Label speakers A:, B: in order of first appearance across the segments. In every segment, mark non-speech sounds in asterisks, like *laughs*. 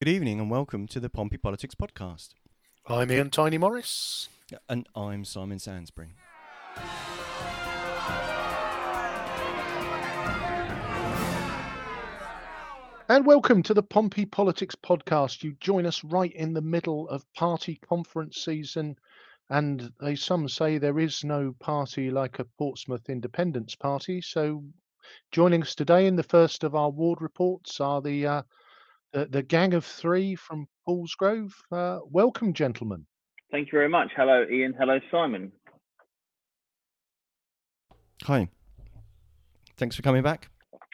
A: Good evening and welcome to the Pompey Politics Podcast.
B: I'm Ian Tiny Morris.
A: And I'm Simon Sansbury.
B: And welcome to the Pompey Politics Podcast. You join us right in the middle of party conference season. And they, some say there is no party like a Portsmouth Independents Party. So joining us today in the first of our ward reports are the uh, the, the gang of three from Paulsgrove. Uh, welcome, gentlemen.
C: Thank you very much. Hello, Ian. Hello, Simon.
A: Hi. Thanks for coming back.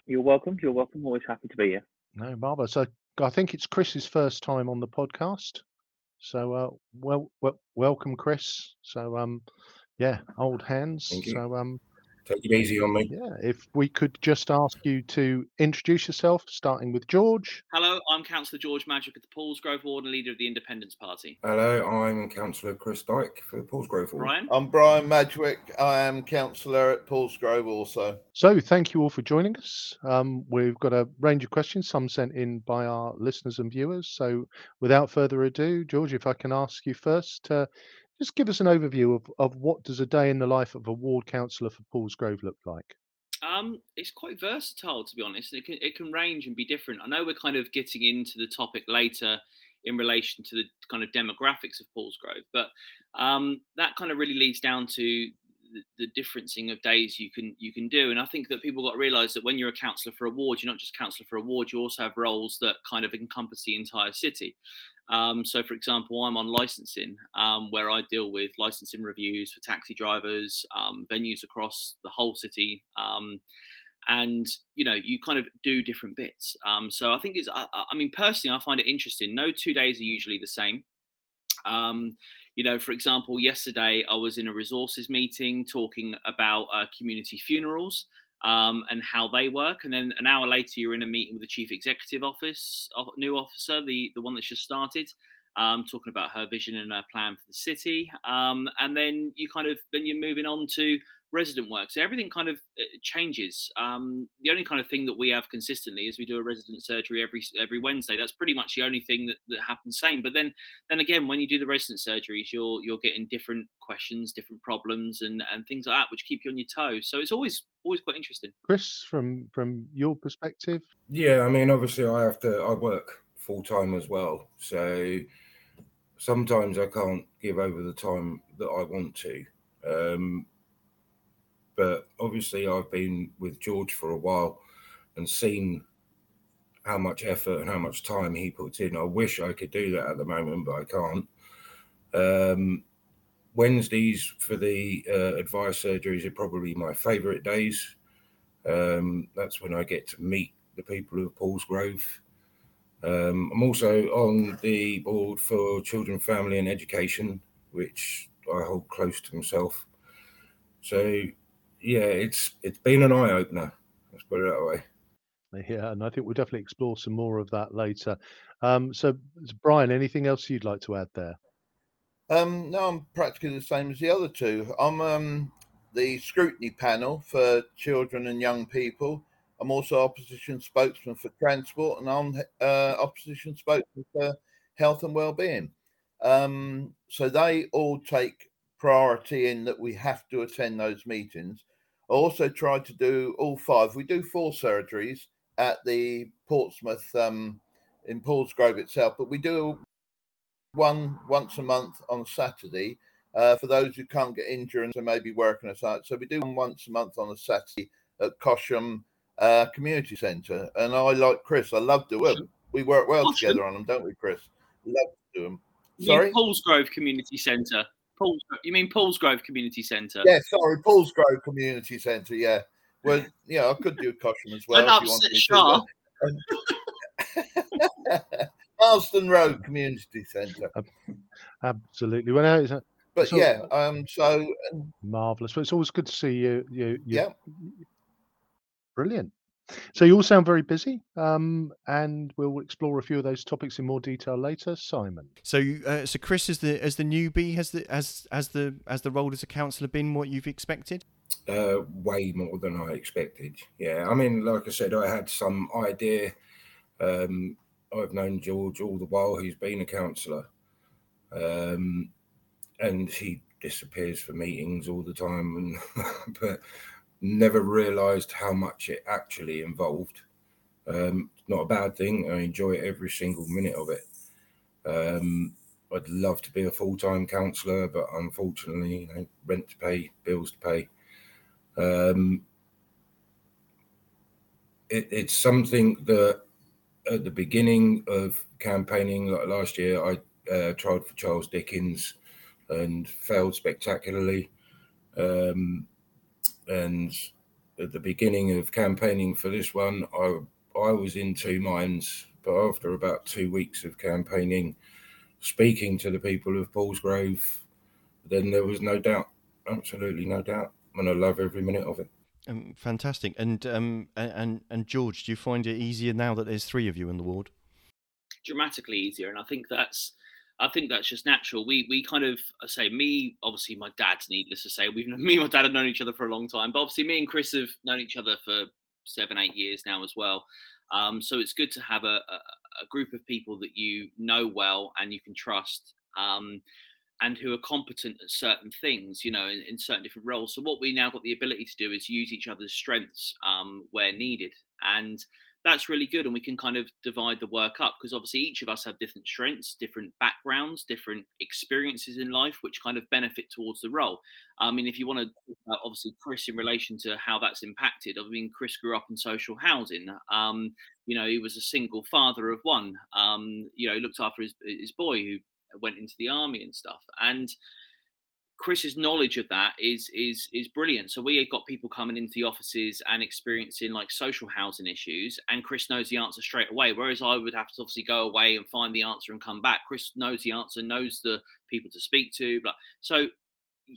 C: You're welcome. You're welcome. Always happy to be here.
B: No, Barbara. So I think it's Chris's first time on the podcast. So uh, well, well, welcome, Chris. So um, yeah, old hands.
D: Thank you.
B: So um,
D: Take it easy on me.
B: yeah, if we could just ask you to introduce yourself, starting with George.
E: Hello, I'm Councillor George Madgwick of the Paulsgrove Ward and leader of the Independents Party.
D: Hello, I'm Councillor Chris Dyke for Paulsgrove Ward.
E: Brian?
F: I'm Brian Madgwick. I am councillor at Paulsgrove also.
B: So thank you all for joining us. Um, we've got a range of questions, some sent in by our listeners and viewers. So without further ado, George, if I can ask you first, uh, just give us an overview of, of what does a day in the life of a ward councillor for Paulsgrove look like?
E: Um, it's quite versatile, to be honest. It can, it can range and be different. I know we're kind of getting into the topic later in relation to the kind of demographics of Paulsgrove, but um, that kind of really leads down to the, the differencing of days you can you can do. And I think that people got to realise that when you're a councillor for a ward, you're not just councillor for a ward. You also have roles that kind of encompass the entire city. Um, so, for example, I'm on licensing, um, where I deal with licensing reviews for taxi drivers, um, venues across the whole city, um, and you know, you kind of do different bits. Um, so, I think it's, I, I mean, personally, I find it interesting. No two days are usually the same. Um, you know, for example, yesterday I was in a resources meeting talking about uh, community funerals um, and how they work. And then an hour later, you're in a meeting with the chief executive office, new officer, the the one that's just started, um, talking about her vision and her plan for the city. Um, and then you kind of then you're moving on to resident work. So everything kind of uh, changes. Um, the only kind of thing that we have consistently is we do a resident surgery every every Wednesday. That's pretty much the only thing that, that happens same. But then then again, when you do the resident surgeries, you're you're getting different questions, different problems, and and things like that, which keep you on your toes. So it's always always quite interesting.
B: Chris, from from your perspective,
D: Yeah, I mean, obviously, I have to. I work full time as well, so sometimes I can't give over the time that I want to. Um, but obviously, I've been with George for a while and seen how much effort and how much time he puts in. I wish I could do that at the moment, but I can't. Um, Wednesdays for the uh, advice surgeries are probably my favourite days. Um, that's when I get to meet the people of Paulsgrove. Um, I'm also on the board for Children, Family and Education, which I hold close to myself. So, yeah, it's it's been an eye opener. Let's put it that way.
B: yeah, and I think we'll definitely explore some more of that later. Um, so, Brian, anything else you'd like to add there?
F: Um, no, I'm practically the same as the other two. I'm um, the scrutiny panel for children and young people. I'm also opposition spokesman for transport, and I'm uh, opposition spokesman for health and well-being. Um, so they all take priority in that we have to attend those meetings. I also try to do all five. We do four surgeries at the Portsmouth um, in Paulsgrove itself, but we do one once a month on Saturday uh, for those who can't get injured and maybe working a site. So we do one once a month on a Saturday at Cosham uh, Community Centre. And I like Chris. I love doing them. We work well
E: Cosham?
F: together on them, don't we, Chris? Love to do them. Sorry?
E: mean Paulsgrove Community Centre. Pauls, you mean Paulsgrove Community Centre?
F: Yeah, sorry, Paulsgrove Community Centre. Yeah. Well, yeah, I could do Cosham as well.
E: Don't
F: if you
E: upset
F: wanted me to,
E: Shah.
F: but- *laughs* Marsden Road Community Centre.
B: Absolutely. Well, no, it's
F: But
B: So-
F: yeah, um, so um,
B: marvelous. But it's always good to see you. You, you
F: yeah,
B: brilliant. So you all sound very busy, um, and we'll explore a few of those topics in more detail later. Simon,
A: So, you- uh, so Chris, as the as the newbie, has the as as the as the role as a councillor been what you've expected?
D: Uh, way more than I expected. Yeah, I mean, like I said, I had some idea. Um, I've known George all the while he's been a councillor, um, and he disappears for meetings all the time, and *laughs* but never realised how much it actually involved. Um, not a bad thing. I enjoy every single minute of it. Um, I'd love to be a full time counsellor, but unfortunately, you know, rent to pay, bills to pay. Um, it, it's something that at the beginning of campaigning, like last year, I uh, tried for Charles Dickens and failed spectacularly. Um, and at the beginning of campaigning for this one, I I was in two minds. But after about two weeks of campaigning, speaking to the people of Paulsgrove, then there was no doubt, absolutely no doubt, and I love every minute of it.
A: Um, fantastic. And um, and and George, do you find it easier now that there's three of you in the ward?
E: Dramatically easier, and I think that's I think that's just natural. We we kind of I say me, obviously my dad's needless to say. We've *laughs* me and my dad have known each other for a long time, but obviously me and Chris have known each other for seven, eight years now as well. Um, so it's good to have a, a, a, group of people that you know well and you can trust. Um, and who are competent at certain things, you know, in, in, certain different roles. So what we now got the ability to do is use each other's strengths um, where needed, and that's really good. And we can kind of divide the work up because obviously each of us have different strengths, different backgrounds, different experiences in life, which kind of benefit towards the role. I mean, if you want to, uh, obviously, Chris, in relation to how that's impacted, I mean, Chris grew up in social housing. Um, you know, he was a single father of one. Um, you know, looked after his, his boy who went into the army and stuff. And Chris's knowledge of that is is is brilliant. So we have got people coming into the offices and experiencing like social housing issues, and Chris knows the answer straight away. Whereas I would have to obviously go away and find the answer and come back. Chris knows the answer, knows the people to speak to. But so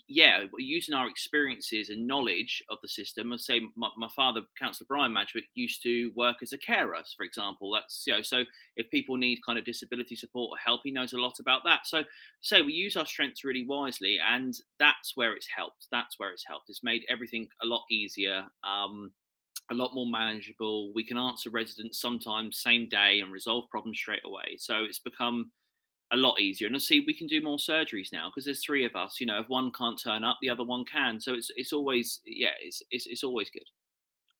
E: yeah, using our experiences and knowledge of the system. I say my, my father, Councillor Brian Madgwick, used to work as a carer, for example. That's you know, so if people need kind of disability support or help, he knows a lot about that. So, so we use our strengths really wisely, and that's where it's helped. That's where it's helped. It's made everything a lot easier. Um, a lot more manageable. We can answer residents sometimes same day and resolve problems straight away. So it's become a lot easier. And I see, we can do more surgeries now because there's three of us. You know, if one can't turn up, the other one can. So it's it's always yeah, it's it's, it's always good.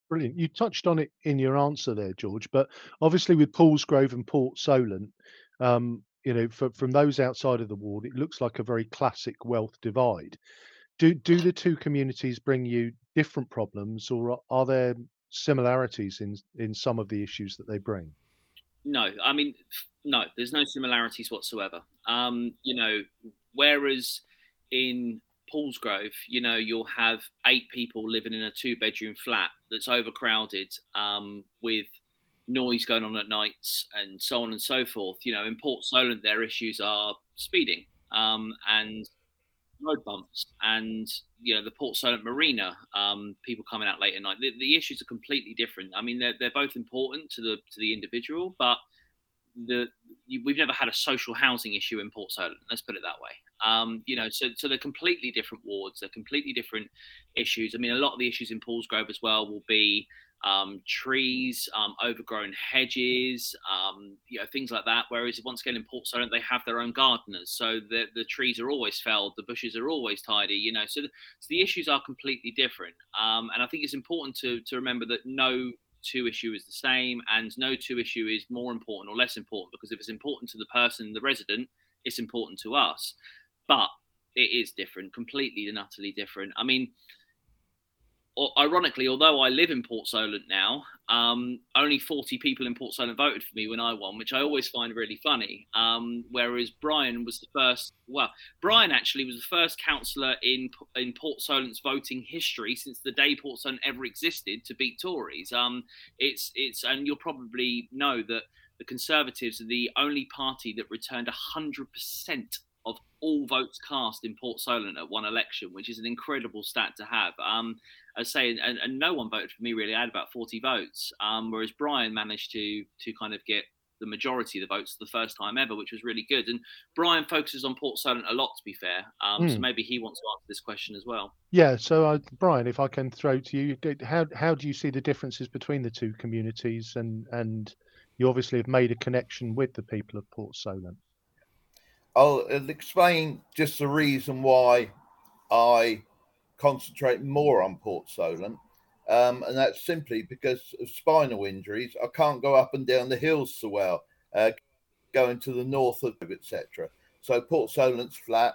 B: Brilliant. You touched on it in your answer there, George. But obviously, with Paulsgrove and Port Solent, um, you know, for, from those outside of the ward, it looks like a very classic wealth divide. Do do the two communities bring you different problems, or are there similarities in in some of the issues that they bring?
E: No, I mean, no, there's no similarities whatsoever. Um, you know, whereas in Paulsgrove, you know, you'll have eight people living in a two bedroom flat that's overcrowded um, with noise going on at nights and so on and so forth. You know, in Port Solent, their issues are speeding um, and road bumps and you know the Port Solent Marina, um, people coming out late at night. The, the, issues are completely different. I mean, they're they're both important to the to the individual, but the we've never had a social housing issue in Port Solent. Let's put it that way. Um, you know, so so they're completely different wards. They're completely different issues. I mean, a lot of the issues in Paulsgrove as well will be um, trees, um, overgrown hedges, um, you know, things like that. Whereas once again in Port Solent, they have their own gardeners, so the the trees are always felled, the bushes are always tidy. You know, so the, so the issues are completely different. Um, and I think it's important to to remember that no two issue is the same and no two issue is more important or less important because if it's important to the person the resident it's important to us. But it is different completely and utterly different. I mean ironically, although I live in Port Solent now, um, only 40 people in Port Solent voted for me when I won, which I always find really funny. Um, whereas Brian was the first, well, Brian actually was the first councillor in in Port Solent's voting history since the day Port Solent ever existed to beat Tories. Um, it's it's and you'll probably know that the Conservatives are the only party that returned 100% of all votes cast in Port Solent at one election, which is an incredible stat to have. Um, I say, and, and, no one voted for me really. I had about 40 votes, um, whereas Brian managed to to kind of get the majority of the votes the first time ever, which was really good. And Brian focuses on Port Solent a lot, to be fair. Um, mm. So hmm. maybe he wants to answer this question as well.
B: Yeah. So, uh, Brian, if I can throw to you, how how do you see the differences between the two communities and and you obviously have made a connection with the people of Port Solent.
F: I'll explain just the reason why I concentrate more on Port Solent. Um, and that's simply because of spinal injuries. I can't go up and down the hills so well, uh, going to the north of etc. So Port Solent's flat.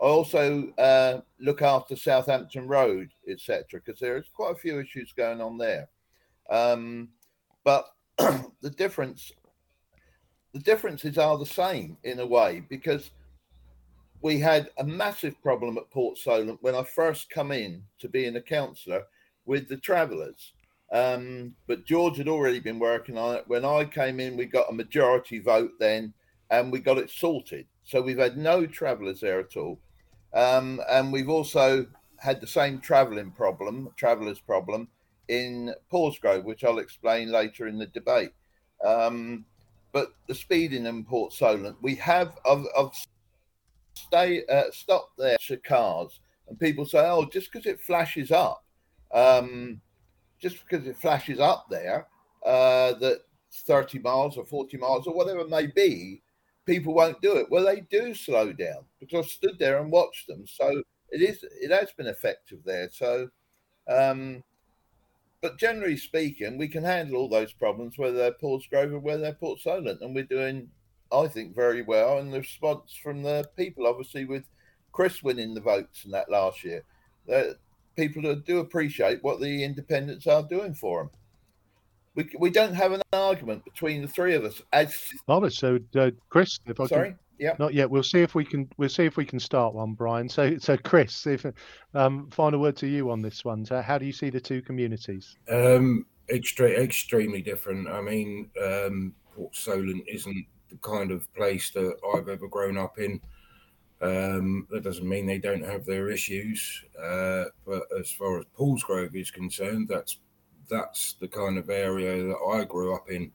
F: I also uh, look after Southampton Road, etc., because there's quite a few issues going on there. Um, but *clears throat* the difference, the differences are the same in a way because we had a massive problem at Port Solent when I first come in to being a councillor with the travellers. Um, but George had already been working on it. When I came in, we got a majority vote then, and we got it sorted. So we've had no travellers there at all, um, and we've also had the same travelling problem, travellers problem, in Paulsgrove, which I'll explain later in the debate. Um, but the speeding in Port Solent, we have. I've, I've stay uh, stop there cars, and people say, "Oh, just because it flashes up." um, just because it flashes up there uh, that 30 miles or 40 miles or whatever it may be, people won't do it. Well, they do slow down because I've stood there and watched them. So it is, it has been effective there. So, um, but generally speaking, we can handle all those problems whether they're Paulsgrove or whether they're Port Solent, and we're doing, I think, very well. And the response from the people, obviously, with Chris winning the votes in that last year, that people do appreciate what the independents are doing for them. We, we don't have an argument between the three of us. As
B: oh, so uh, Chris, if I
F: sorry,
B: can,
F: yeah,
B: not yet. We'll see if we can. We'll see if we can start one, Brian. So, so Chris, if um, final word to you on this one. So how do you see the two communities?
D: Um, extreme, extremely different. I mean, um, Port Solent isn't the kind of place that I've ever grown up in. Um, that doesn't mean they don't have their issues, uh, but as far as Paulsgrove is concerned, that's that's the kind of area that I grew up in.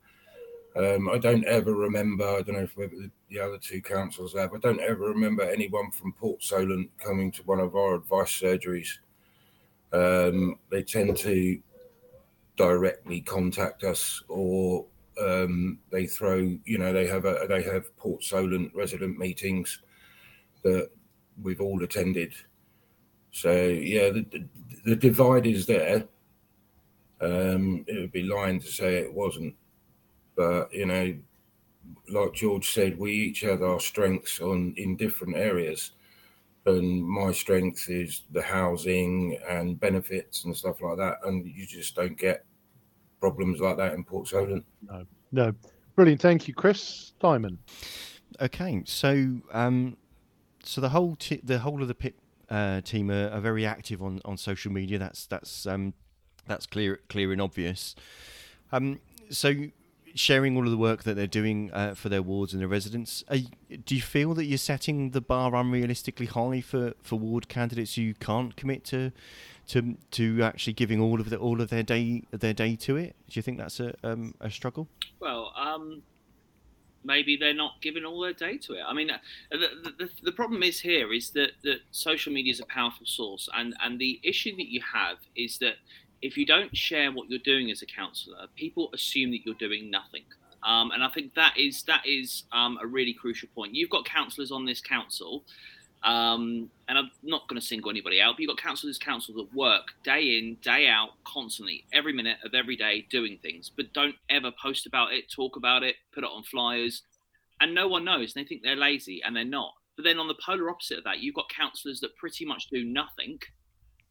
D: Um, I don't ever remember. I don't know if the other two councils have. I don't ever remember anyone from Port Solent coming to one of our advice surgeries. Um, they tend to directly contact us, or um, they throw. You know, they have a they have Port Solent resident meetings that we've all attended. So yeah, the, the divide is there. Um, it would be lying to say it wasn't, but you know, like George said, we each have our strengths on in different areas, and my strength is the housing and benefits and stuff like that, and you just don't get problems like that in Port Solent.
B: No, no, brilliant. Thank you, Chris Simon.
A: Okay, so um, so the whole t- the whole of the PIP uh, team are, are, very active on, on social media. That's that's um, that's clear clear and obvious. Um, so sharing all of the work that they're doing uh, for their wards and their residents, do you feel that you're setting the bar unrealistically high for, for ward candidates who can't commit to to to actually giving all of the, all of their day their day to it? Do you think that's a um, a struggle?
E: Well, um, maybe they're not giving all their day to it. I mean, uh, the, the, the problem is here is that, that social media is a powerful source, and, and the issue that you have is that if you don't share what you're doing as a counsellor, people assume that you're doing nothing. Um, and I think that is that is um, a really crucial point. You've got counsellors on this council um, and I'm not going to single anybody out, but you've got councillors, council that work day in, day out, constantly, every minute of every day doing things, but don't ever post about it, talk about it, put it on flyers, and no one knows. They think they're lazy, and they're not. But then on the polar opposite of that, you've got councillors that pretty much do nothing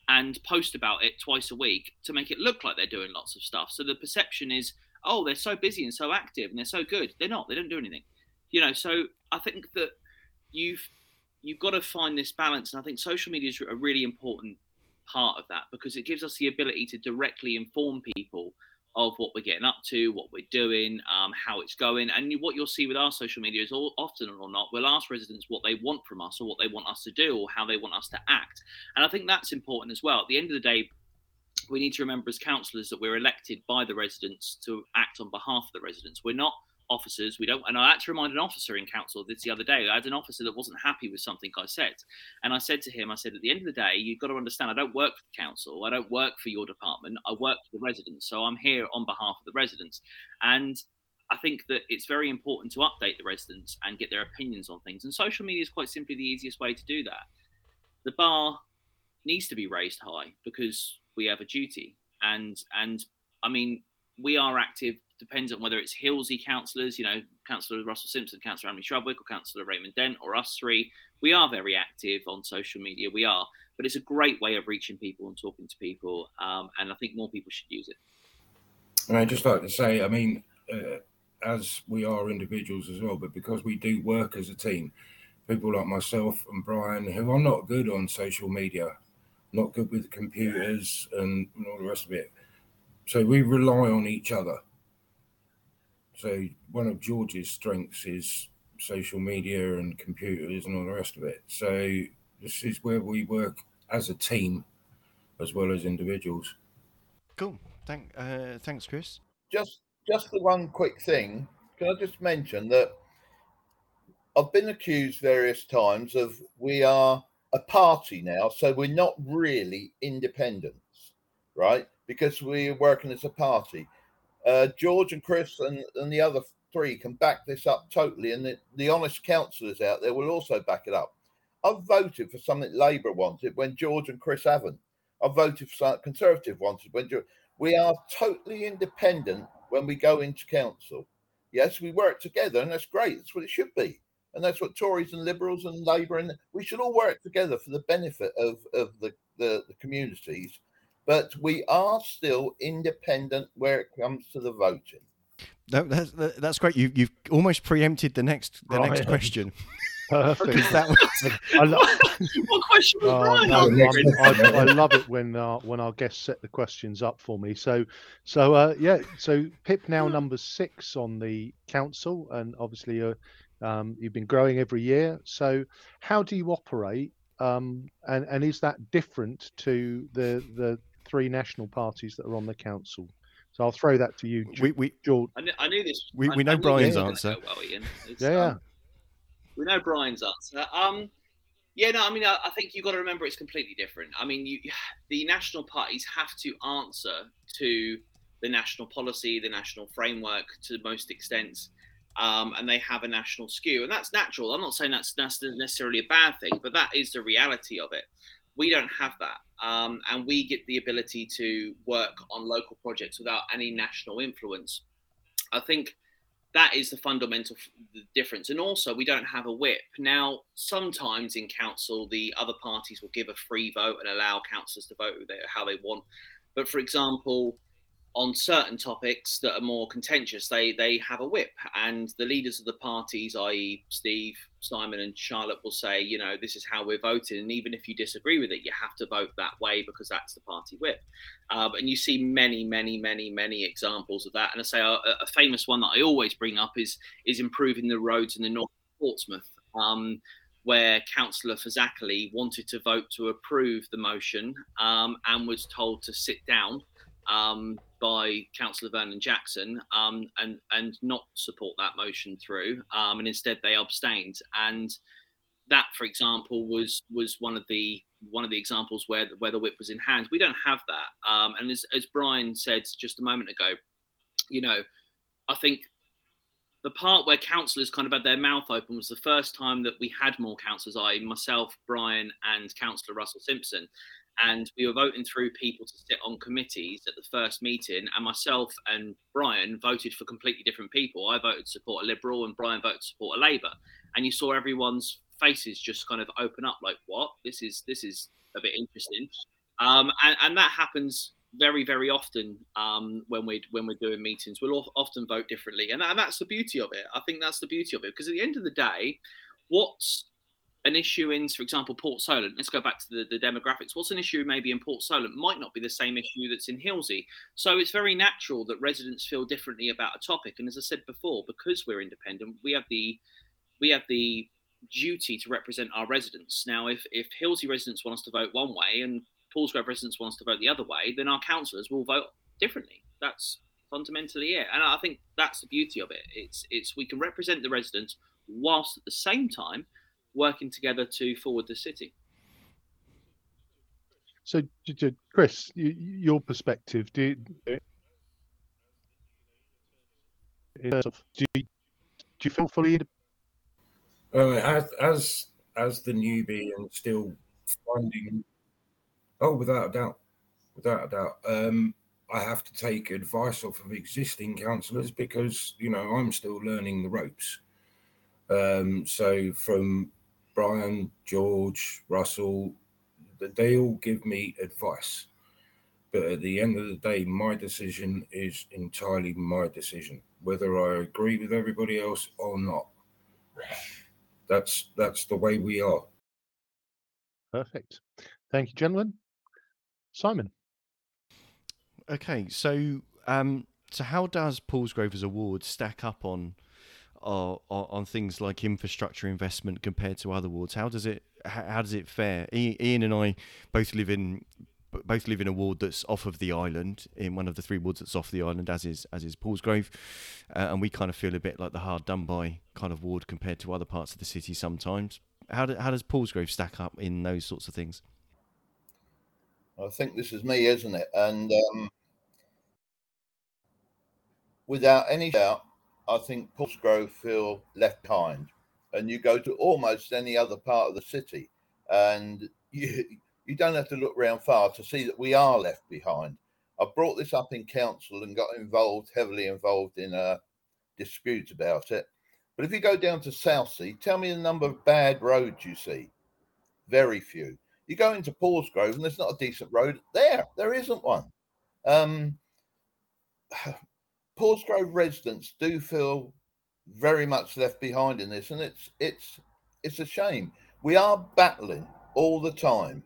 E: and post about it twice a week to make it look like they're doing lots of stuff. So the perception is, oh, they're so busy and so active and they're so good. They're not. They don't do anything. You know. So I think that you've you've got to find this balance. And I think social media is a really important part of that because it gives us the ability to directly inform people of what we're getting up to, what we're doing, um, how it's going. And what you'll see with our social media is all, often or not, we'll ask residents what they want from us or what they want us to do or how they want us to act. And I think that's important as well. At the end of the day, we need to remember as councillors that we're elected by the residents to act on behalf of the residents. We're not officers. We don't, and I had to remind an officer in council this the other day. I had an officer that wasn't happy with something I said, and I said to him, I said, at the end of the day, you've got to understand, I don't work for the council. I don't work for your department. I work for the residents. So I'm here on behalf of the residents, and I think that it's very important to update the residents and get their opinions on things. And social media is quite simply the easiest way to do that. The bar needs to be raised high because we have a duty. And and I mean, we are active, depends on whether it's Hilsea councillors, you know, Councillor Russell Simpson, Councillor Emily Strudwick, or Councillor Raymond Dent, or us three. We are very active on social media. We are, but it's a great way of reaching people and talking to people. Um, and I think more people should use it.
D: And I'd just like to say, I mean, uh, as we are individuals as well, but because we do work as a team, people like myself and Brian, who are not good on social media, not good with computers and all the rest of it. So we rely on each other. So one of George's strengths is social media and computers and all the rest of it. So this is where we work as a team as well as individuals.
A: Cool. Thank, uh, thanks, Chris.
F: Just, just the one quick thing. Can I just mention that I've been accused various times of we are a party now, so we're not really independents, right? Because we're working as a party. Uh, George and Chris and, and the other three can back this up totally, and the, the honest councillors out there will also back it up. I've voted for something Labour wanted when George and Chris haven't. I've voted for something Conservative wanted when George. We are totally independent when we go into council. Yes, we work together, and that's great. That's what it should be and that's what Tories and Liberals and Labour and we should all work together for the benefit of of the, the, the communities. But we are still independent where it comes to the voting.
A: No, that's that's great. You you've almost preempted the next the right. next question.
B: Perfect. *laughs*
A: that was, *laughs*
E: I lo- *laughs* what question was
B: Oh,
E: Brian
B: no. I'm- I, I love it when uh, when our guests set the questions up for me. So so uh, yeah, so Pip now number six on the council, and obviously uh, um, you've been growing every year. So how do you operate, um, and and is that different to the the three national parties that are on the council? So I'll throw that to you,
A: we, we
B: George.
E: I knew, I knew this.
A: We- we know
E: I knew
A: Brian's
E: this was gonna
A: answer.
E: Well, Ian. It's,
B: Yeah, yeah.
E: um, we know Brian's answer. Um, yeah, no, I mean, I, I think you've got to remember it's completely different. I mean, you, *sighs* the national parties have to answer to the national policy, the national framework to the most extent, um, and they have a national skew, and that's natural. I'm not saying that's, that's necessarily a bad thing, but that is the reality of it. We don't have that, um, and we get the ability to work on local projects without any national influence. I think that is the fundamental f- difference. And also, we don't have a whip. Now, sometimes in council, the other parties will give a free vote and allow councillors to vote how they want. But for example, on certain topics that are more contentious, they they have a whip, and the leaders of the parties, i.e., Steve, Simon, and Charlotte, will say, you know, this is how we're voting, and even if you disagree with it, you have to vote that way because that's the party whip. Um, and you see many, many, many, many examples of that. And I say a, a famous one that I always bring up is is improving the roads in the north of Portsmouth. Um, where Councillor Fazakerley wanted to vote to approve the motion um, and was told to sit down um, by Councillor Vernon Jackson um, and and not support that motion through, um, and instead they abstained. And that, for example, was was one of the one of the examples where the- where the whip was in hand. We don't have that. Um, and as as Brian said just a moment ago, you know, I think the part where councillors kind of had their mouth open was the first time that we had more councillors, I, myself, Brian, and Councillor Russell Simpson. And we were voting through people to sit on committees at the first meeting, and myself and Brian voted for completely different people. I voted to support a Liberal, and Brian voted to support a Labour. And you saw everyone's faces just kind of open up, like, "What? This is this is a bit interesting." Um, and, and that happens very very often um, when we when we're doing meetings. We'll often vote differently, and, and that's the beauty of it. I think that's the beauty of it because at the end of the day, what's an issue in, for example, Port Solent. Let's go back to the, the demographics. What's an issue maybe in Port Solent might not be the same issue that's in Hilsea. So it's very natural that residents feel differently about a topic. And as I said before, because we're independent, we have the we have the duty to represent our residents. Now, if if Hilsea residents want us to vote one way and Paulsgrove residents want us to vote the other way, then our councillors will vote differently. That's fundamentally it. And I think that's the beauty of it. It's it's we can represent the residents whilst at the same time working together to forward the city.
B: So, J- J- Chris, y- y- your perspective, do you, in terms of do you, do you feel fully
D: uh, as as as the newbie and still finding oh without a doubt without a doubt um i have to take advice off of existing councillors because you know i'm still learning the ropes um so from brian george russell they all give me advice. But at the end of the day my decision is entirely my decision whether i agree with everybody else or not. That's that's the way we are.
B: Perfect. Thank you gentlemen. Simon.
A: Okay, so um, so how does Paulsgrove's award stack up on, on things like infrastructure investment compared to other wards? How does it how, how does it fare? Ian and I both live in both live in a ward that's off of the island, in one of the three wards that's off the island, as is as is Paulsgrove, uh, and we kind of feel a bit like the hard done by kind of ward compared to other parts of the city sometimes. How do, how does stack up in those sorts of things?
F: I think this is me, isn't it? And um, without any doubt, I think Paulsgrove feel left behind. And you go to almost any other part of the city, and *laughs* you you don't have to look around far to see that we are left behind. I brought this up in council and got involved, heavily involved in a dispute about it. But if you go down to Southsea, tell me the number of bad roads you see. Very few. You go into Paulsgrove and there's not a decent road there. There isn't one. Um, Paulsgrove residents do feel very much left behind in this, and it's it's it's a shame. We are battling all the time,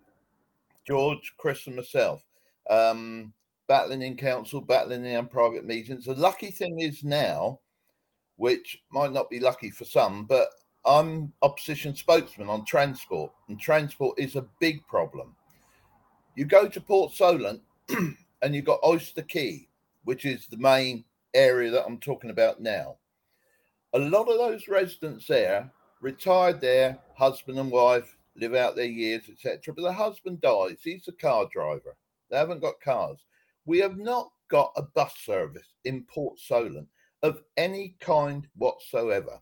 F: George, Chris, and myself, um, battling in council, battling in private meetings. The lucky thing is now, which might not be lucky for some, but I'm opposition spokesman on transport, and transport is a big problem. You go to Port Solent, *clears throat* and you've got Oyster Quay, which is the main area that I'm talking about now. A lot of those residents there retired there, husband and wife, live out their years, etc. But the husband dies. He's a car driver. They haven't got cars. We have not got a bus service in Port Solent of any kind whatsoever.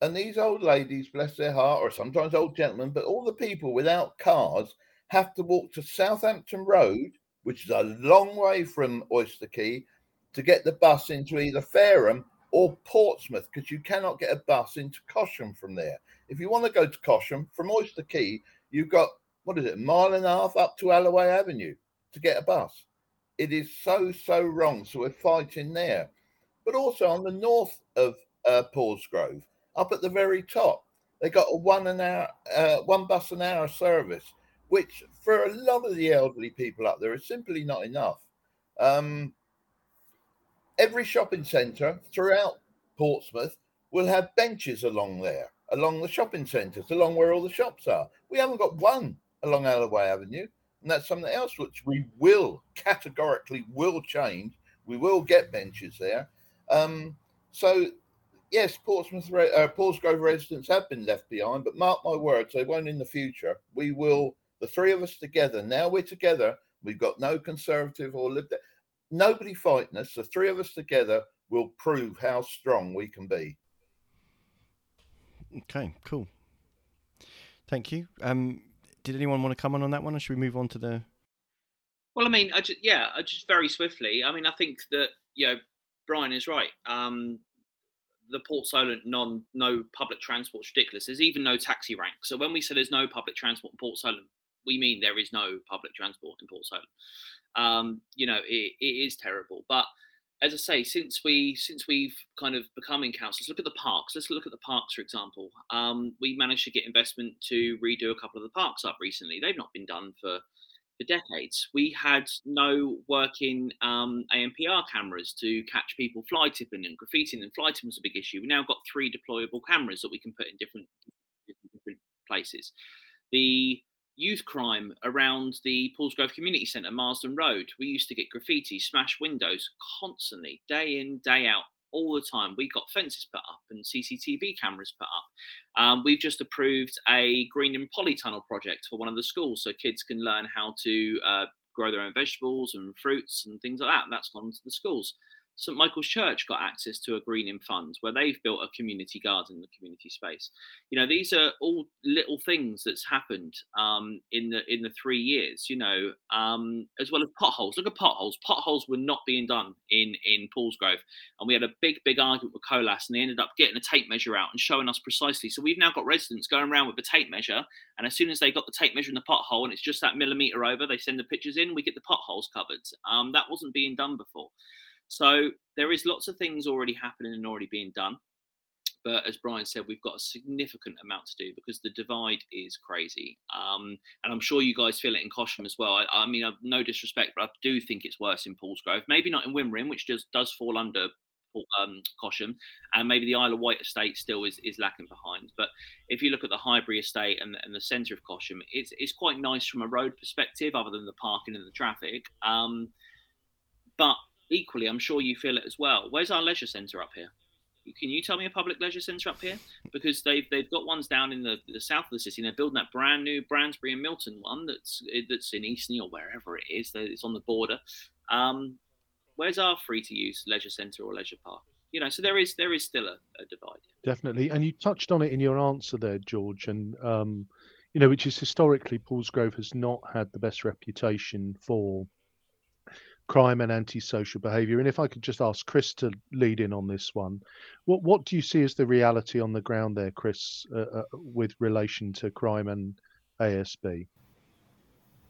F: And these old ladies, bless their heart, or sometimes old gentlemen, but all the people without cars have to walk to Southampton Road, which is a long way from Oyster Quay, to get the bus into either Fareham or Portsmouth because you cannot get a bus into Cosham from there. If you want to go to Cosham from Oyster Quay, you've got what is it, a mile and a half up to Allaway Avenue to get a bus. It is so so wrong. So we're fighting there, but also on the north of uh, Paulsgrove, up at the very top, they got a one an hour, uh, one bus an hour service, which for a lot of the elderly people up there is simply not enough. Um, every shopping centre throughout Portsmouth will have benches along there, along the shopping centres, along where all the shops are. We haven't got one along Allaway Avenue, and that's something else which we will categorically will change. We will get benches there. Um, so, yes, Portsmouth, uh, Paulsgrove residents have been left behind, but mark my words, they won't in the future. We will, the three of us together. Now we're together. We've got no conservative or liberal nobody fighting us. The three of us together will prove how strong we can be.
A: Okay, cool. Thank you. Um, did anyone want to come on on that one, or should we move on to the?
E: Well, I mean, I just, yeah, I just very swiftly. I mean, I think that you know Brian is right. Um, the Port Solent non no public transport is ridiculous. There's even no taxi rank. So when we say there's no public transport in Port Solent, we mean there is no public transport in Port Solent um, you know, it, it is terrible. But as I say, since we since we've kind of become in council, let's look at the parks. Let's look at the parks, for example. Um, we managed to get investment to redo a couple of the parks up recently. They've not been done for for decades. We had no working um, ANPR cameras to catch people fly tipping and graffitiing, and fly tipping was a big issue. We now got three deployable cameras that we can put in different different places. The youth crime around the Paulsgrove Community Centre, Marsden Road. We used to get graffiti, smash windows constantly, day in, day out, all the time. We got fences put up and CCTV cameras put up. Um, we've just approved a green and polytunnel project for one of the schools so kids can learn how to uh, grow their own vegetables and fruits and things like that. And that's gone to the schools. St Michael's Church got access to a greening fund where they've built a community garden, the community space. You know, these are all little things that's happened um, in the in the three years. You know, um, as well as potholes. Look at potholes. Potholes were not being done in in Paulsgrove, and we had a big big argument with Colas, and they ended up getting a tape measure out and showing us precisely. So we've now got residents going around with a tape measure, and as soon as they got the tape measure in the pothole, and it's just that millimeter over, they send the pictures in. We get the potholes covered. Um, that wasn't being done before. So there is lots of things already happening and already being done. But as Brian said, we've got a significant amount to do because the divide is crazy. Um, and I'm sure you guys feel it in Cosham as well. I, I mean, I've no disrespect, but I do think it's worse in Paulsgrove. Maybe not in Wymering, which does, does fall under um, Cosham, and maybe the Isle of Wight estate still is, is lacking behind. But if you look at the Highbury estate and, and the centre of Cosham, it's, it's quite nice from a road perspective, other than the parking and the traffic. Um, but equally, I'm sure you feel it as well. Where's our leisure centre up here? Can you tell me a public leisure centre up here? Because they've they've got ones down in the, the south of the city, and they're building that brand new Bransbury and Milton one that's that's in Eastney or wherever it is. It's on the border. Um, where's our free to use leisure centre or leisure park? You know, so there is there is still a, a divide.
B: Definitely, and you touched on it in your answer there, George, and um, you know, which is historically Paulsgrove has not had the best reputation for crime and antisocial behaviour. And if I could just ask Chris to lead in on this one, what what do you see as the reality on the ground there, Chris, uh, uh, with relation to crime and ASB?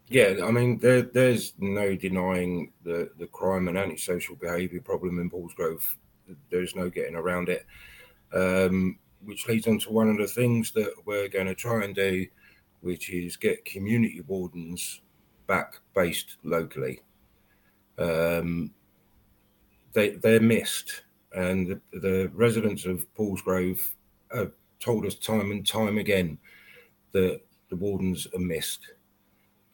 D: Yeah, I mean, there, there's no denying the, the crime and antisocial behaviour problem in Paulsgrove. There's no getting around it. Um, which leads on to one of the things that we're going to try and do, which is get community wardens back based locally um, they they're missed, and the, the residents of Paulsgrove have told us time and time again that the wardens are missed.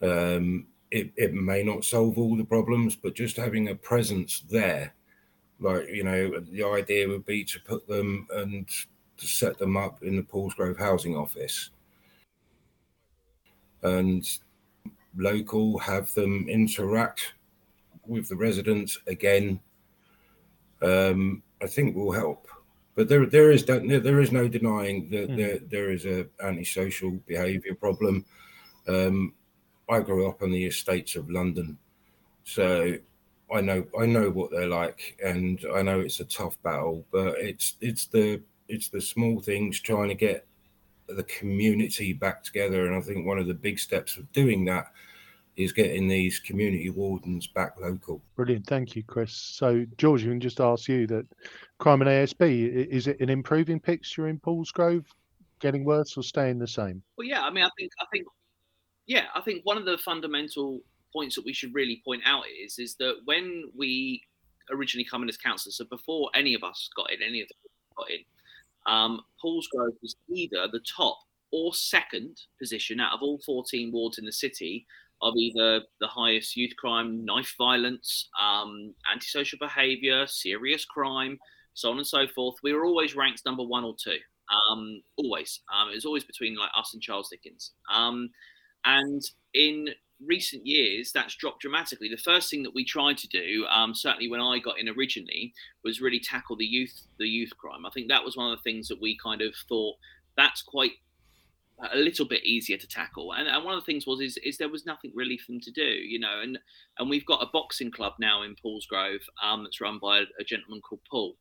D: Um, it, it may not solve all the problems, but just having a presence there, like you know, the idea would be to put them and to set them up in the Paulsgrove housing office, and local have them interact with the residents again, um, I think will help. But there, there is there is no denying that mm. there, there is a antisocial behaviour problem. Um, I grew up on the estates of London, so I know I know what they're like, and I know it's a tough battle. But it's it's the it's the small things trying to get the community back together, and I think one of the big steps of doing that is getting these community wardens back local.
B: Brilliant, thank you, Chris. So, George, we can just ask you that crime and ASB is it an improving picture in Paulsgrove, getting worse or staying the same?
E: Well, yeah, I mean, I think, I think, yeah, I think one of the fundamental points that we should really point out is is that when we originally come in as councillors, so before any of us got in, any of us got in, um, Paulsgrove was either the top or second position out of all 14 wards in the city of either the highest youth crime, knife violence, um, antisocial behaviour, serious crime, so on and so forth. We were always ranked number one or two. Um, always. Um, it was always between like us and Charles Dickens. Um, and in recent years, that's dropped dramatically. The first thing that we tried to do, um, certainly when I got in originally, was really tackle the youth, the youth crime. I think that was one of the things that we kind of thought that's quite a little bit easier to tackle. And, and one of the things was is, is there was nothing really for them to do, you know. And and we've got a boxing club now in Paulsgrove um, that's run by a, gentleman called Paul.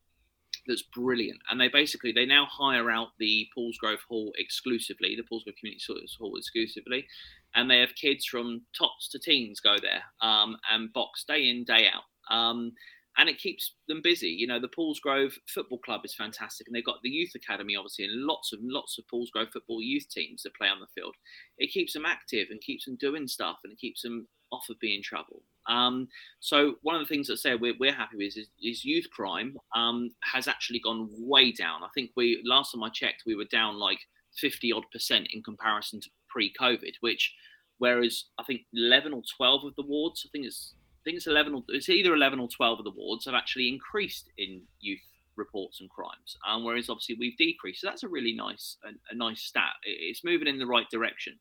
E: That's brilliant, and they basically they now hire out the Paulsgrove Hall exclusively, the Paulsgrove Community Hall exclusively, and they have kids from tots to teens go there um, and box day in day out. Um, and it keeps them busy. You know, the Paulsgrove Football Club is fantastic, and they've got the youth academy, obviously, and lots of lots of Paulsgrove football youth teams that play on the field. It keeps them active and keeps them doing stuff, and it keeps them off of being trouble. Um, so one of the things that say we're, we're happy with is, is youth crime um, has actually gone way down. I think we last time I checked, we were down like 50 odd percent in comparison to pre-COVID, which whereas I think 11 or 12 of the wards, I think it's think it's 11 or it's either 11 or 12 of the wards have actually increased in youth reports and crimes, um, whereas obviously we've decreased. So that's a really nice a, a nice stat. It's moving in the right direction.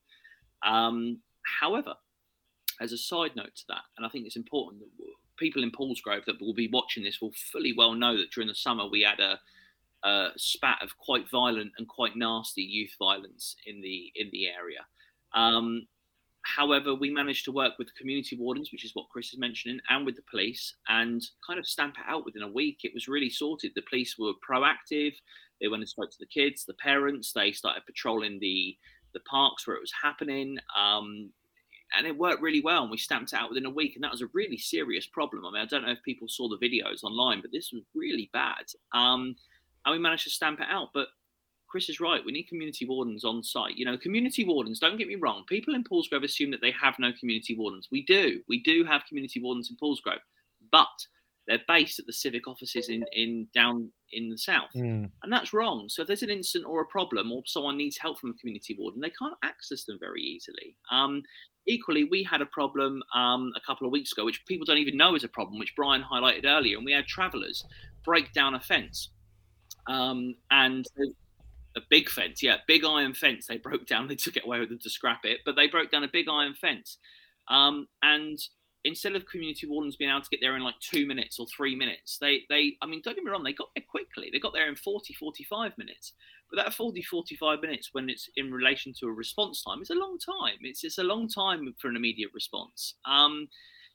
E: Um, however, as a side note to that, and I think it's important that people in Paulsgrove that will be watching this will fully well know that during the summer we had a, a spat of quite violent and quite nasty youth violence in the in the area. Um, however, we managed to work with the community wardens, which is what Chris is mentioning, and with the police, and kind of stamp it out within a week. It was really sorted. The police were proactive. They went and spoke to the kids, the parents. They started patrolling the the parks where it was happening. Um, and it worked really well. And we stamped it out within a week. And that was a really serious problem. I mean, I don't know if people saw the videos online, but this was really bad. Um, and we managed to stamp it out. But Chris is right. We need community wardens on site. You know, community wardens, don't get me wrong. People in Paulsgrove assume that they have no community wardens. We do. We do have community wardens in Paulsgrove. But they're based at the civic offices in, in down in the south.
B: Mm.
E: And that's wrong. So if there's an incident or a problem or someone needs help from a community warden, they can't access them very easily. Um, equally, we had a problem um, a couple of weeks ago, which people don't even know is a problem, which Brian highlighted earlier. And we had travellers break down a fence. Um, and a big fence, yeah, big iron fence. They broke down. *laughs* They took it away with them to scrap it, but they broke down a big iron fence. Um, and instead of community wardens being able to get there in like two minutes or three minutes, they, they, I mean, don't get me wrong, they got there quickly. They got there in 40, 45 minutes. But that 40, 45 minutes when it's in relation to a response time it's a long time. It's, it's a long time for an immediate response. Um,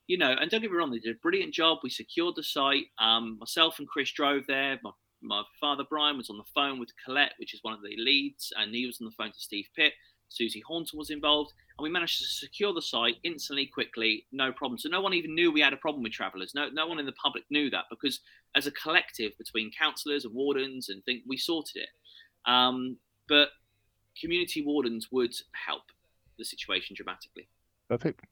E: you know, and don't get me wrong, they did a brilliant job. We secured the site. Um, myself and Chris drove there. My, my father Brian was on the phone with Colette, which is one of the leads, and he was on the phone to Steve Pitt. Susie Hornton was involved, and we managed to secure the site instantly, quickly, no problem. So no one even knew we had a problem with travellers. No, no one in the public knew that because as a collective between councillors and wardens and think we sorted it. Um, but community wardens would help the situation dramatically.
B: Perfect.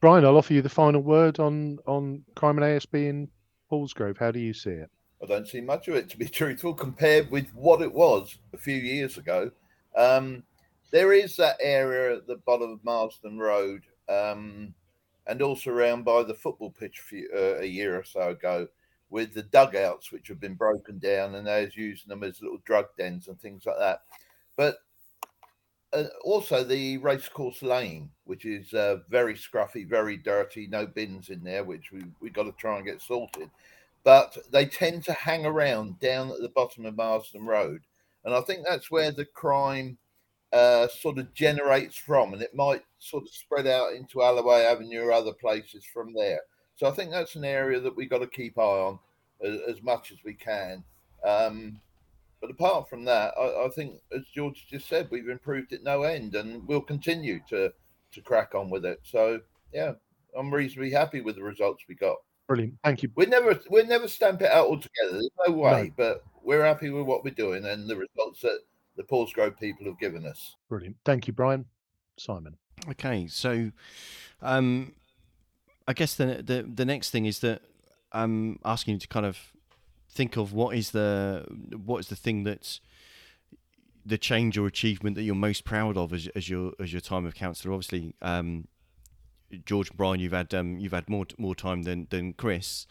B: Brian, I'll offer you the final word on on crime and ASB in Paulsgrove. How do you see it?
F: I don't see much of it, to be *laughs* truthful, compared with what it was a few years ago. Um, there is that area at the bottom of Marsden Road, um, and also around by the football pitch a, few, uh, a year or so ago, with the dugouts which have been broken down, and they're using them as little drug dens and things like that. But uh, also the racecourse lane, which is uh, very scruffy, very dirty, no bins in there, which we we got to try and get sorted. But they tend to hang around down at the bottom of Marsden Road, and I think that's where the crime uh, sort of generates from, and it might sort of spread out into Allaway Avenue or other places from there. So I think that's an area that we've got to keep eye on as, as much as we can. Um, but apart from that, I, I, think, as George just said, we've improved it no end, and we'll continue to to crack on with it. So yeah, I'm reasonably happy with the results we got.
B: Brilliant, thank you.
F: We never we never stamp it out altogether. There's no way, no. but we're happy with what we're doing and the results that the Paulsgrove people have given us.
B: Brilliant. Thank you, Brian. Simon.
A: Okay, so um, I guess the, the the next thing is that I'm asking you to kind of think of what is the what is the thing that's the change or achievement that you're most proud of as, as your as your time of councillor. Obviously, um, George and Brian, you've had um, you've had more more time than than Chris.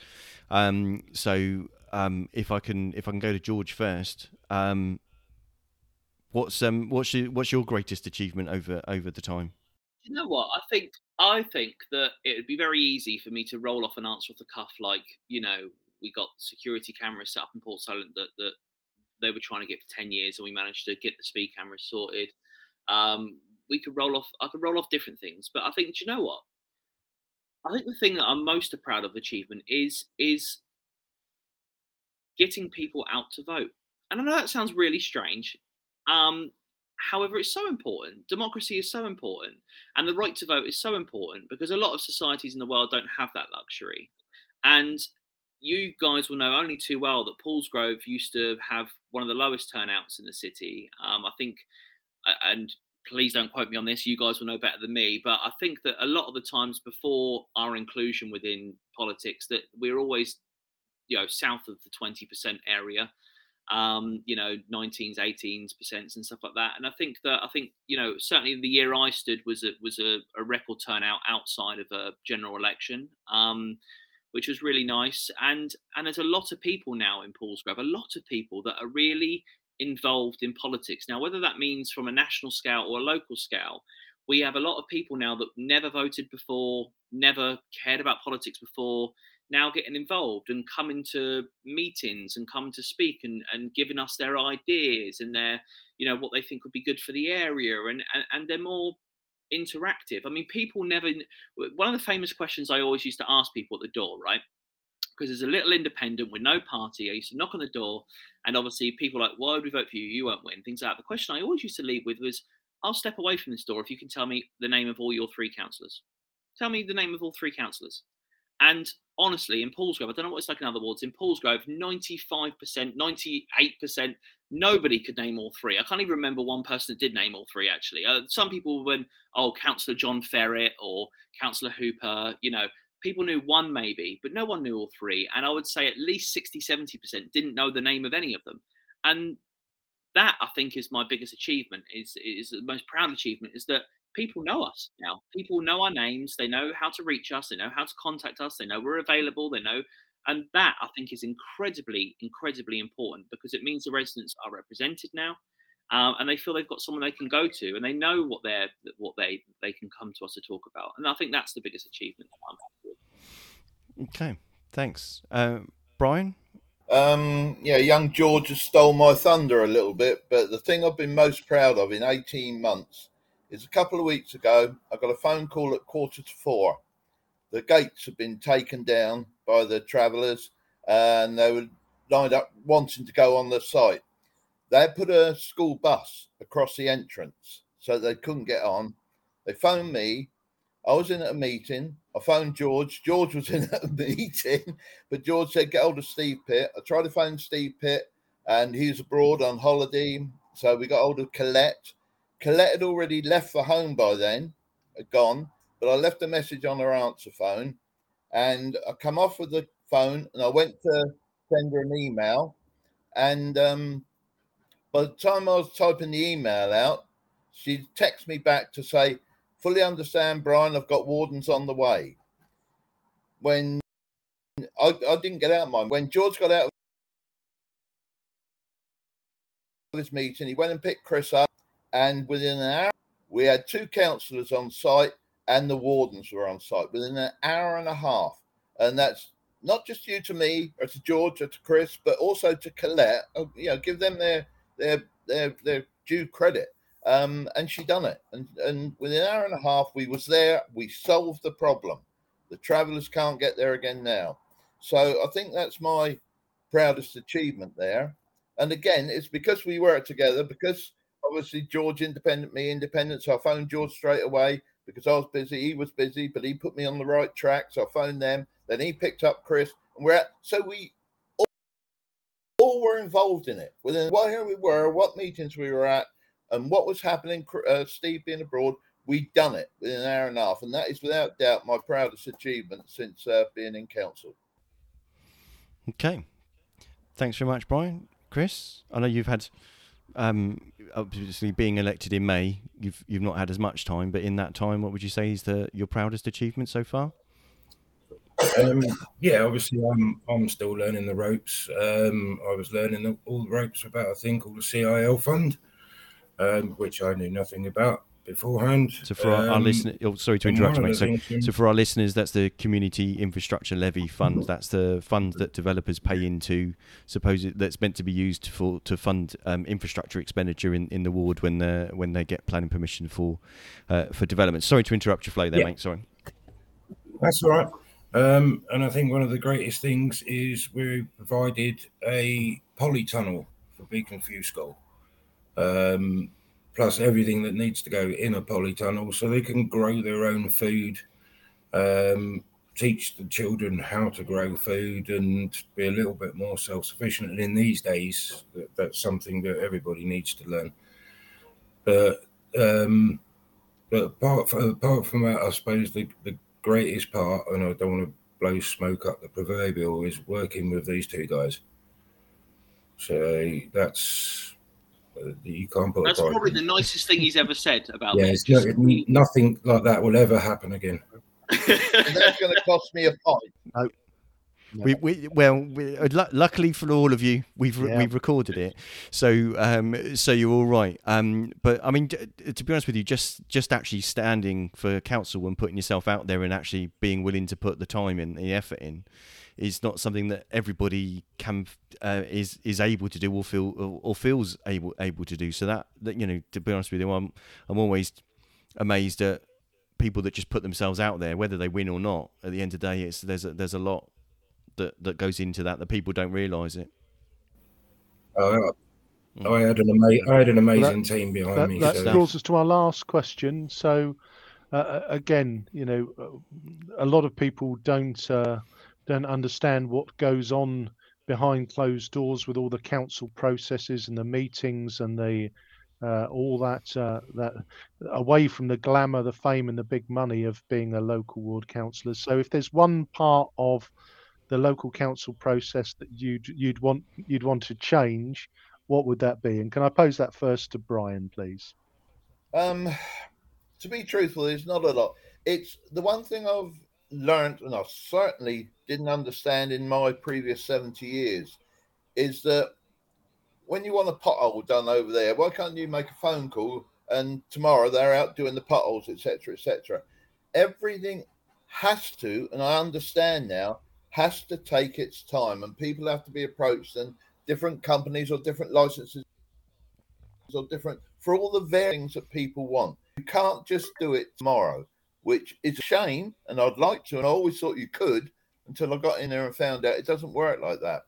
A: Um, so um, if I can if I can go to George first, um, What's um what's your what's your greatest achievement over over the time?
E: You know what? I think I think that it would be very easy for me to roll off an answer off the cuff, like you know, we got security cameras set up in Port Solent that that they were trying to get for ten years, and we managed to get the speed cameras sorted. Um, we could roll off. I could roll off different things, but I think do you know what? I think the thing that I'm most proud of achievement is is getting people out to vote. And I know that sounds really strange. Um, however, it's so important. Democracy is so important, and the right to vote is so important because a lot of societies in the world don't have that luxury. And you guys will know only too well that Paulsgrove used to have one of the lowest turnouts in the city. Um, I think, and please don't quote me on this, you guys will know better than me, but I think that a lot of the times before our inclusion within politics, that we're always, you know, south of the 20% area um, you know, 19s, 18s percents and stuff like that. And I think that I think you know certainly the year I stood was a was a, a record turnout outside of a general election, um, which was really nice. And and there's a lot of people now in Paulsgrove, a lot of people that are really involved in politics now. Whether that means from a national scale or a local scale, we have a lot of people now that never voted before, never cared about politics before now getting involved and coming to meetings and coming to speak and, and giving us their ideas and their you know what they think would be good for the area and, and and they're more interactive i mean people never one of the famous questions i always used to ask people at the door right because there's a little independent with no party. I used to knock on the door, and obviously people like, "Why would we vote for you? You won't win." Things like that. The question I always used to lead with was, "I'll step away from this door if you can tell me the name of all your three councillors. Tell me the name of all three councillors." And honestly, in Paulsgrove, I don't know what it's like in other wards. In Paulsgrove, 95%, 98%, nobody could name all three. I can't even remember one person that did name all three, actually. Uh, some people went, oh, Councillor John Ferrett or Councillor Hooper, you know, people knew one maybe, but no one knew all three. And I would say at least 60, 70% didn't know the name of any of them. And that I think is my biggest achievement, is, is the most proud achievement, is that people know us now. People know our names. They know how to reach us. They know how to contact us. They know we're available. They know, and that I think is incredibly, incredibly important because it means the residents are represented now, um, and they feel they've got someone they can go to, and they know what they're what they they can come to us to talk about. And I think that's the biggest achievement.
A: Okay, thanks, uh, Brian.
F: Um, yeah, young George has stole my thunder a little bit, but the thing I've been most proud of in 18 months is a couple of weeks ago, I got a phone call at quarter to four. The gates had been taken down by the travellers and they were lined up wanting to go on the site. They had put a school bus across the entrance so they couldn't get on. They phoned me. I was in at a meeting. I phoned George. George was *laughs* in at a meeting, but George said, Get hold of Steve Pitt. I tried to phone Steve Pitt and he was abroad on holiday. So we got hold of Colette Colette had already left for home by then, gone, but I left a message on her answer phone and I come off of the phone and I went to send her an email. And um, by the time I was typing the email out, she texted me back to say, Fully understand, Brian, I've got wardens on the way. When I, I didn't get out of mine, when George got out of his meeting, he went and picked Chris up and within an hour, we had two councillors on site and the wardens were on site within an hour and a half. And that's not just due to me or to George or to Chris, but also to Colette. Oh, you know, give them their their their their due credit. Um, and she done it. And and within an hour and a half, we was there. We solved the problem. The travellers can't get there again now. So I think that's my proudest achievement there. And again, it's because we work together, because obviously George independent, me independent. So I phoned George straight away because I was busy. He was busy, but he put me on the right track. So I phoned them. Then he picked up Chris, and we're at. So we all, all were involved in it. Within where we were, what meetings we were at, and what was happening. Uh, Steve being abroad, We'd done it within an hour and a half, and that is without doubt my proudest achievement since uh, being in council.
A: Okay, thanks very much, Brian. Chris, I know you've had um, obviously being elected in May, you've you've not had as much time, but in that time, what would you say is the your proudest achievement so far?
D: Um, yeah, obviously I'm I'm still learning the ropes. Um, I was learning all the ropes about a thing called the CIL fund, um, which I knew nothing about beforehand.
A: So for our, our um, listeners, oh, sorry to interrupt mate. So, so for our listeners, that's the Community Infrastructure Levy Fund. That's the fund that developers pay into. Suppose it, that's meant to be used for to fund um, infrastructure expenditure in, in the ward when they when they get planning permission for uh, for development. Sorry to interrupt your flow there, yeah. mate. Sorry.
D: That's all right. Um, and I think one of the greatest things is we provided a polytunnel for Beacon View School. Um, plus everything that needs to go in a polytunnel so they can grow their own food, um, teach the children how to grow food and be a little bit more self sufficient. And in these days, that, that's something that everybody needs to learn. But, um, but apart from, apart from that, I suppose the, the greatest part, and I don't want to blow smoke up the proverbial, is working with these two guys. So that's you can't put.
E: That's probably the nicest thing he's ever said about
D: yeah,
E: this.
D: No, nothing like that will ever happen again.
F: that's *laughs* going to cost me a pint. No.
A: We, we well, we, uh, luckily for all of you, we've yeah. we've recorded it, so um, so you're all right. Um, but I mean, to be honest with you, just just actually standing for council and putting yourself out there and actually being willing to put the time in, the effort in, is not something that everybody can uh, is is able to do or feel or, or, feels able able to do. So that that you know, to be honest with you, I'm I'm always amazed at people that just put themselves out there, whether they win or not. At the end of the day, it's there's a, there's a lot that that goes into that that people don't realise it.
D: Oh, I had an ama- I had an amazing that, team behind
B: that,
D: me.
B: That so. draws us to our last question. So, uh, uh again, you know, a lot of people don't uh, don't understand what goes on behind closed doors with all the council processes and the meetings and the uh, all that uh, that away from the glamour, the fame, and the big money of being a local ward councillor. So, if there's one part of the local council process that you'd you'd want you'd want to change, what would that be? And can I pose that first to Brian, please?
F: Um, *sighs* to be truthful, there's not a lot. It's the one thing I've learned, and I certainly didn't understand in my previous 70 years, is that when you want a pothole done over there, why can't you make a phone call and tomorrow they're out doing the potholes, etc., etc. Everything has to, and I understand now, has to take its time, and people have to be approached, and different companies or different licenses or different for all the things that people want. You can't just do it tomorrow, which is a shame, and I'd like to, and I always thought you could until I got in there and found out it doesn't work like that.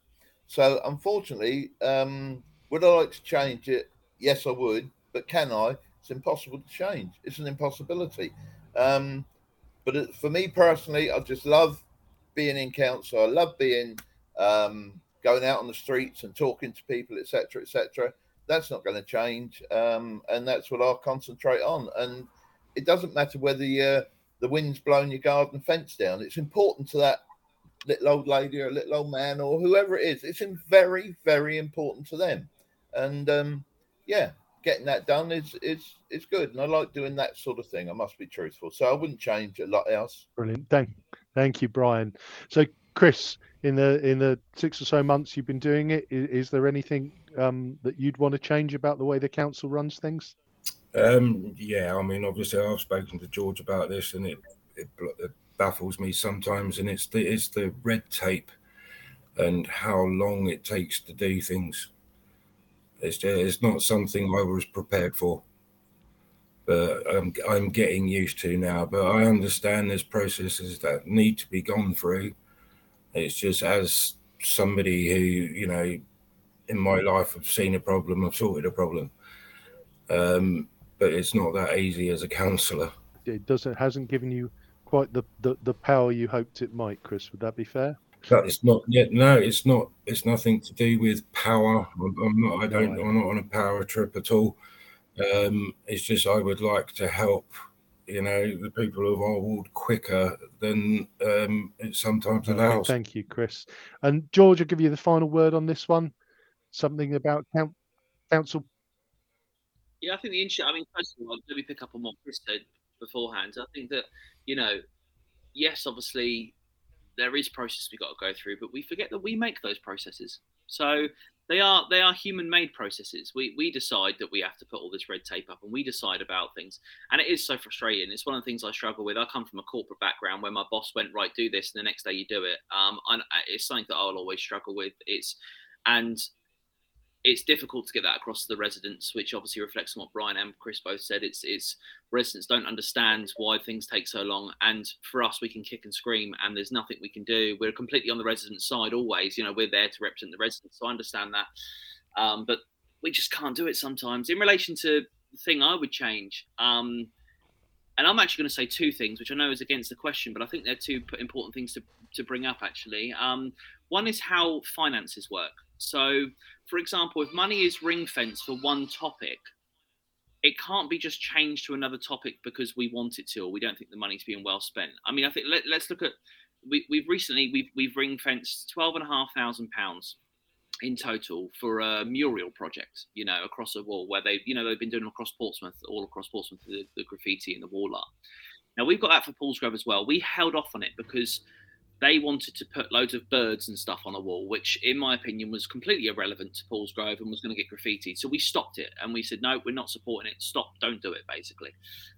F: So, unfortunately, um, would I like to change it? Yes, I would. But can I? It's impossible to change. It's an impossibility. Um, but it, for me personally, I just love being in council. I love being um, going out on the streets and talking to people, etc., etc. That's not going to change, um, and that's what I'll concentrate on. And it doesn't matter whether you the wind's blowing your garden fence down. It's important to that little old lady or little old man or whoever it is. It's very, very important to them. And um, yeah, getting that done is is is good. And I like doing that sort of thing. I must be truthful. So I wouldn't change a lot else.
B: Brilliant. Thank thank you, Brian. So Chris, in the in the six or so months you've been doing it, is, is there anything um, that you'd want to change about the way the council runs things?
D: Um, yeah, I mean, obviously, I've spoken to George about this, and it, it, it baffles me sometimes, and it's the it's the red tape and how long it takes to do things. It's it's not something I was prepared for, but I'm I'm getting used to now. But I understand there's processes that need to be gone through. It's just as somebody who you know in my life I've seen a problem, I've sorted a problem. Um, but it's not that easy as a counsellor.
B: It doesn't hasn't given you quite the, the, the power you hoped it might, Chris. Would that be fair?
D: That it's not yet. No, it's not. It's nothing to do with power. I'm, I'm not. I don't. I'm not on a power trip at all. Um, it's just I would like to help. You know, the people of our ward quicker than um, it sometimes allows.
B: Thank you, Chris. And George, I'll give you the final word on this one. Something about council.
E: Yeah, I think the issue. I mean, first of all, let me pick up on what Chris said beforehand. I think that you know, yes, obviously there is process we got to go through, but we forget that we make those processes. So they are they are human made processes. We we decide that we have to put all this red tape up, and we decide about things, and it is so frustrating. It's one of the things I struggle with. I come from a corporate background where my boss went right, do this, and the next day you do it. Um, and it's something that I'll always struggle with. It's and it's difficult to get that across to the residents, which obviously reflects on what Brian and Chris both said. It's it's residents don't understand why things take so long, and for us, we can kick and scream, and there's nothing we can do. We're completely on the resident side always. You know, we're there to represent the residents, so I understand that, um, but we just can't do it sometimes. In relation to the thing I would change, um, and I'm actually going to say two things, which I know is against the question, but I think they're two important things to to bring up actually. Um, one is how finances work. So for example, if money is ring fenced for one topic, it can't be just changed to another topic because we want it to or we don't think the money's being well spent. I mean, I think let, us look at we, we've recently we've we've ring fenced twelve and a half thousand pounds in total for a mural project, you know, across a wall where they, you know, they've been doing across Portsmouth, all across Portsmouth, the, the graffiti and the wall art. Now we've got that for Paulsgrove as well. We held off on it because they wanted to put loads of birds and stuff on a wall, which, in my opinion, was completely irrelevant to Paulsgrove and was going to get graffitied. So we stopped it and we said, no, we're not supporting it. Stop, don't do it, basically.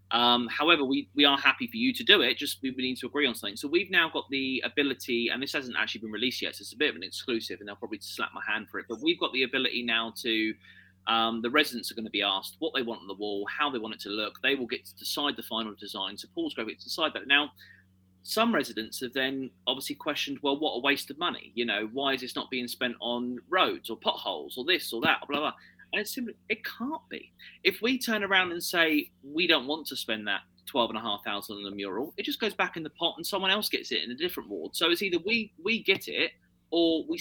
E: Um, however, we, we are happy for you to do it, just we need to agree on something. So we've now got the ability, and this hasn't actually been released yet, so it's a bit of an exclusive, and they'll probably slap my hand for it, but we've got the ability now to. Um, the residents are going to be asked what they want on the wall, how they want it to look. They will get to decide the final design. So Paulsgrove gets to decide that. Now, some residents have then obviously questioned, well, what a waste of money. You know, why is this not being spent on roads or potholes or this or that, blah, blah. And it's simply, it can't be. If we turn around and say, we don't want to spend that 12 and a half thousand on a mural, it just goes back in the pot and someone else gets it in a different ward. So it's either we, we get it or we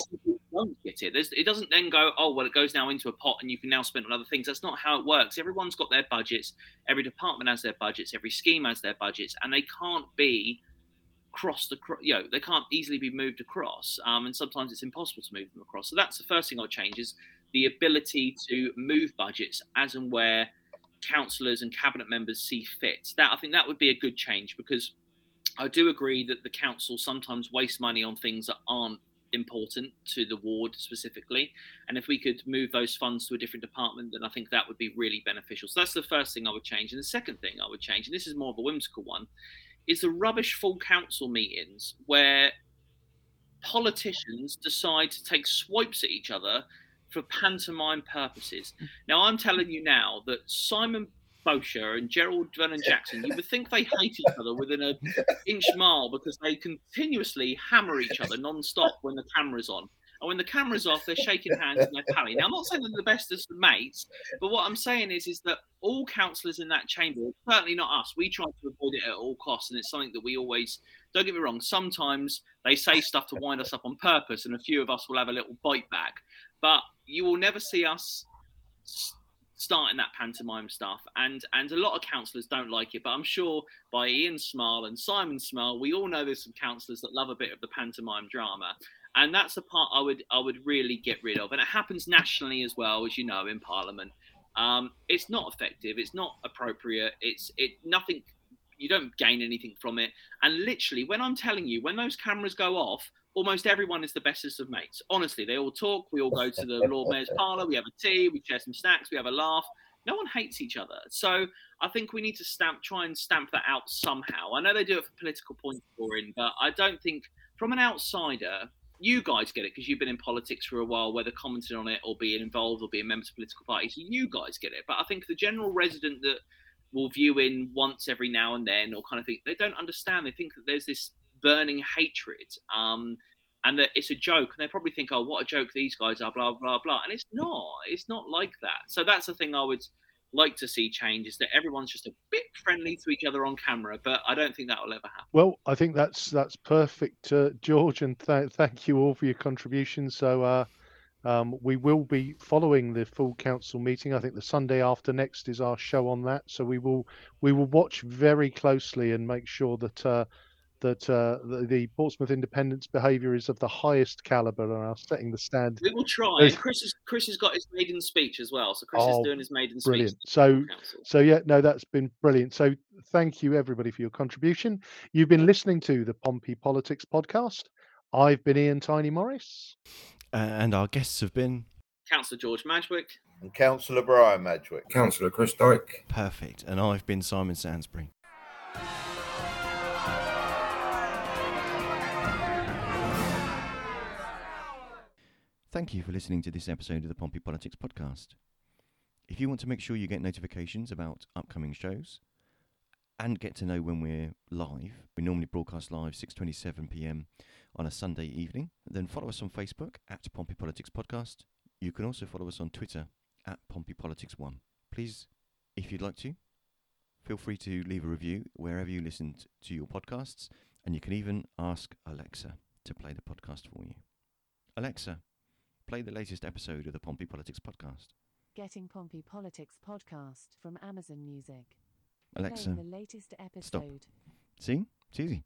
E: don't get it. There's, it doesn't then go, oh, well, it goes now into a pot and you can now spend on other things. That's not how it works. Everyone's got their budgets. Every department has their budgets. Every scheme has their budgets. And they can't be crossed across, you know, they can't easily be moved across. Um, and sometimes it's impossible to move them across. So that's the first thing I would change is the ability to move budgets as and where councillors and cabinet members see fit. That I think that would be a good change because I do agree that the council sometimes waste money on things that aren't important to the ward specifically. And if we could move those funds to a different department, then I think that would be really beneficial. So that's the first thing I would change. And the second thing I would change, and this is more of a whimsical one, is the rubbish full council meetings where politicians decide to take swipes at each other for pantomime purposes. Now, I'm telling you now that Simon Bosher and Gerald Vernon Jackson, you would think they hate each other within an *laughs* inch mile because they continuously hammer each other non-stop when the camera's on. Oh, and when the camera's off, they're shaking hands and they're pally. Now, I'm not saying they're the best as mates, but what I'm saying is, is that all councillors in that chamber, certainly not us, we try to avoid it at all costs, and it's something that we always. Don't get me wrong. Sometimes they say stuff to wind us up on purpose, and a few of us will have a little bite back. But you will never see us starting that pantomime stuff and and a lot of councillors don't like it but i'm sure by ian smile and simon smile we all know there's some councillors that love a bit of the pantomime drama and that's the part i would i would really get rid of and it happens nationally as well as you know in parliament um, it's not effective it's not appropriate it's it nothing you don't gain anything from it and literally when i'm telling you when those cameras go off almost everyone is the bestest of mates. Honestly, they all talk. We all go to the Lord Mayor's parlour. We have a tea. We share some snacks. We have a laugh. No one hates each other. So I think we need to stamp, try and stamp that out somehow. I know they do it for political point scoring, but I don't think from an outsider, you guys get it because you've been in politics for a while, whether commenting on it or being involved or being members of political parties. You guys get it. But I think the general resident that will view in once every now and then or kind of think they don't understand. They think that there's this burning hatred. Um, and that it's a joke, and they probably think, "Oh, what a joke these guys are," blah blah blah. And it's not. It's not like that. So that's the thing I would like to see change is that everyone's just a bit friendly to each other on camera, but I don't think that will ever happen.
B: Well, I think that's that's perfect, uh, George, and th- thank you all for your contribution. So uh, um, we will be following the full council meeting. I think the Sunday after next is our show on that, so we will we will watch very closely and make sure that. Uh, that uh, the, the, Portsmouth Independent's behaviour is of the highest calibre and are setting the standard.
E: We will try. And Chris, has, Chris has got his maiden speech as well, so Chris oh, is doing his maiden
B: brilliant.
E: speech.
B: Brilliant. So, so yeah, no, that's been brilliant. So, thank you everybody for your contribution. You've been listening to the Pompey Politics podcast. I've been Ian Tiny Morris,
A: uh, and our guests have been
E: Councillor George Madgwick
F: and Councillor Brian Madgwick,
D: Councillor Chris Dyke.
A: Perfect, and I've been Simon Sansbury. Thank you for listening to this episode of the Pompey Politics Podcast. If you want to make sure you get notifications about upcoming shows and get to know when we're live, we normally broadcast live 6:27 p.m. on a Sunday evening. Then follow us on Facebook at Pompey Politics Podcast. You can also follow us on Twitter at Pompey Politics One. Please, if you'd like to, feel free to leave a review wherever you listen to your podcasts, and you can even ask Alexa to play the podcast for you. Alexa, Play the latest episode of the Pompey Politics Podcast.
G: Getting Pompey Politics Podcast from Amazon Music.
A: Alexa,
G: the latest episode.
A: Stop. See? It's easy.